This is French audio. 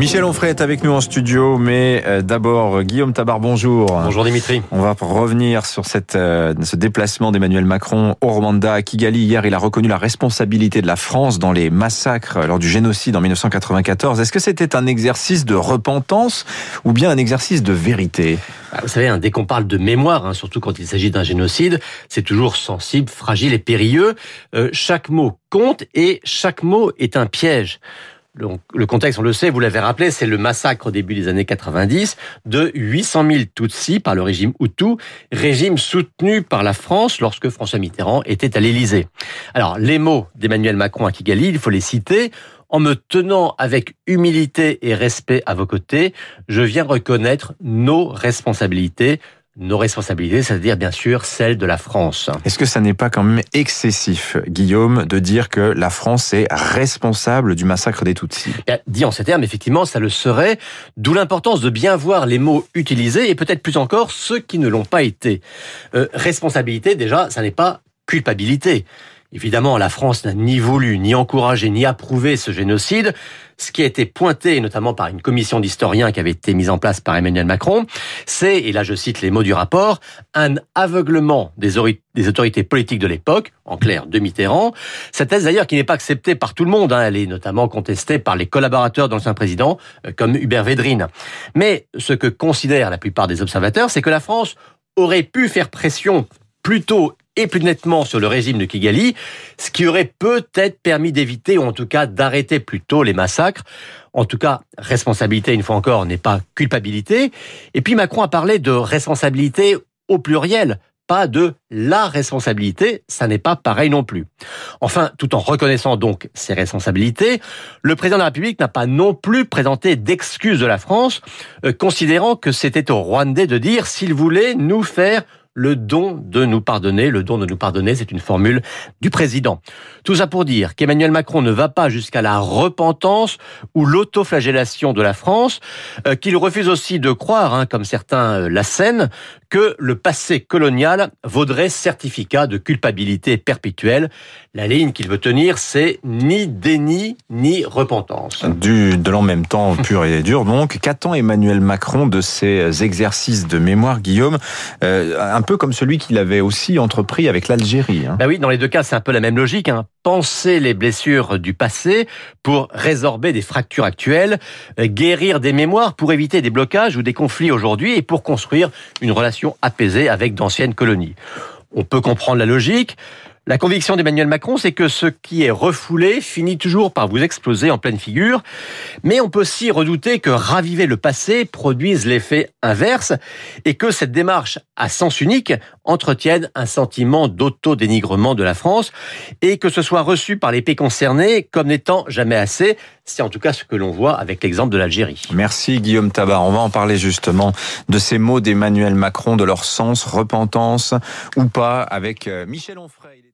Michel Onfray est avec nous en studio, mais euh, d'abord Guillaume Tabar, bonjour. Bonjour Dimitri. On va revenir sur cette, euh, ce déplacement d'Emmanuel Macron au Rwanda à Kigali. Hier, il a reconnu la responsabilité de la France dans les massacres lors du génocide en 1994. Est-ce que c'était un exercice de repentance ou bien un exercice de vérité? Bah, Vous savez, hein, dès qu'on parle de mémoire, hein, surtout quand il s'agit d'un génocide, c'est toujours sensible, fragile et périlleux. Euh, chaque mot compte et chaque mot est un piège. Le, contexte, on le sait, vous l'avez rappelé, c'est le massacre au début des années 90 de 800 000 Tutsis par le régime Hutu, régime soutenu par la France lorsque François Mitterrand était à l'Élysée. Alors, les mots d'Emmanuel Macron à Kigali, il faut les citer. En me tenant avec humilité et respect à vos côtés, je viens reconnaître nos responsabilités nos responsabilités, c'est-à-dire bien sûr celles de la France. Est-ce que ça n'est pas quand même excessif, Guillaume, de dire que la France est responsable du massacre des Tutsis? Dit en ces termes, effectivement, ça le serait, d'où l'importance de bien voir les mots utilisés et peut-être plus encore ceux qui ne l'ont pas été. Euh, responsabilité, déjà, ça n'est pas culpabilité. Évidemment, la France n'a ni voulu, ni encouragé, ni approuvé ce génocide. Ce qui a été pointé, notamment par une commission d'historiens qui avait été mise en place par Emmanuel Macron, c'est, et là je cite les mots du rapport, un aveuglement des, autorités politiques de l'époque, en clair de Mitterrand. Cette thèse d'ailleurs qui n'est pas acceptée par tout le monde, hein, elle est notamment contestée par les collaborateurs de l'ancien président, euh, comme Hubert Védrine. Mais ce que considèrent la plupart des observateurs, c'est que la France aurait pu faire pression plus tôt et plus nettement sur le régime de Kigali, ce qui aurait peut-être permis d'éviter, ou en tout cas d'arrêter plus tôt les massacres. En tout cas, responsabilité, une fois encore, n'est pas culpabilité. Et puis Macron a parlé de responsabilité au pluriel pas de la responsabilité, ça n'est pas pareil non plus. Enfin, tout en reconnaissant donc ses responsabilités, le président de la République n'a pas non plus présenté d'excuses de la France, euh, considérant que c'était au Rwandais de dire s'il voulait nous faire le don de nous pardonner. Le don de nous pardonner, c'est une formule du président. Tout ça pour dire qu'Emmanuel Macron ne va pas jusqu'à la repentance ou l'autoflagellation de la France, euh, qu'il refuse aussi de croire, hein, comme certains euh, la scène, que le passé colonial vaudrait certificat de culpabilité perpétuelle. La ligne qu'il veut tenir, c'est ni déni ni repentance. Du, de l'en même temps pur et dur. Donc, qu'attend Emmanuel Macron de ces exercices de mémoire, Guillaume? Euh, Un peu comme celui qu'il avait aussi entrepris avec l'Algérie. Hein. Bah oui, dans les deux cas, c'est un peu la même logique. Hein. Penser les blessures du passé pour résorber des fractures actuelles, euh, guérir des mémoires pour éviter des blocages ou des conflits aujourd'hui et pour construire une relation apaisée avec d'anciennes colonies. On peut comprendre la logique. La conviction d'Emmanuel Macron, c'est que ce qui est refoulé finit toujours par vous exploser en pleine figure. Mais on peut aussi redouter que raviver le passé produise l'effet inverse et que cette démarche à sens unique entretienne un sentiment d'auto-dénigrement de la France et que ce soit reçu par les pays concernés comme n'étant jamais assez. C'est en tout cas ce que l'on voit avec l'exemple de l'Algérie. Merci Guillaume Tabar. On va en parler justement de ces mots d'Emmanuel Macron, de leur sens, repentance ou pas, avec euh, Michel Onfray.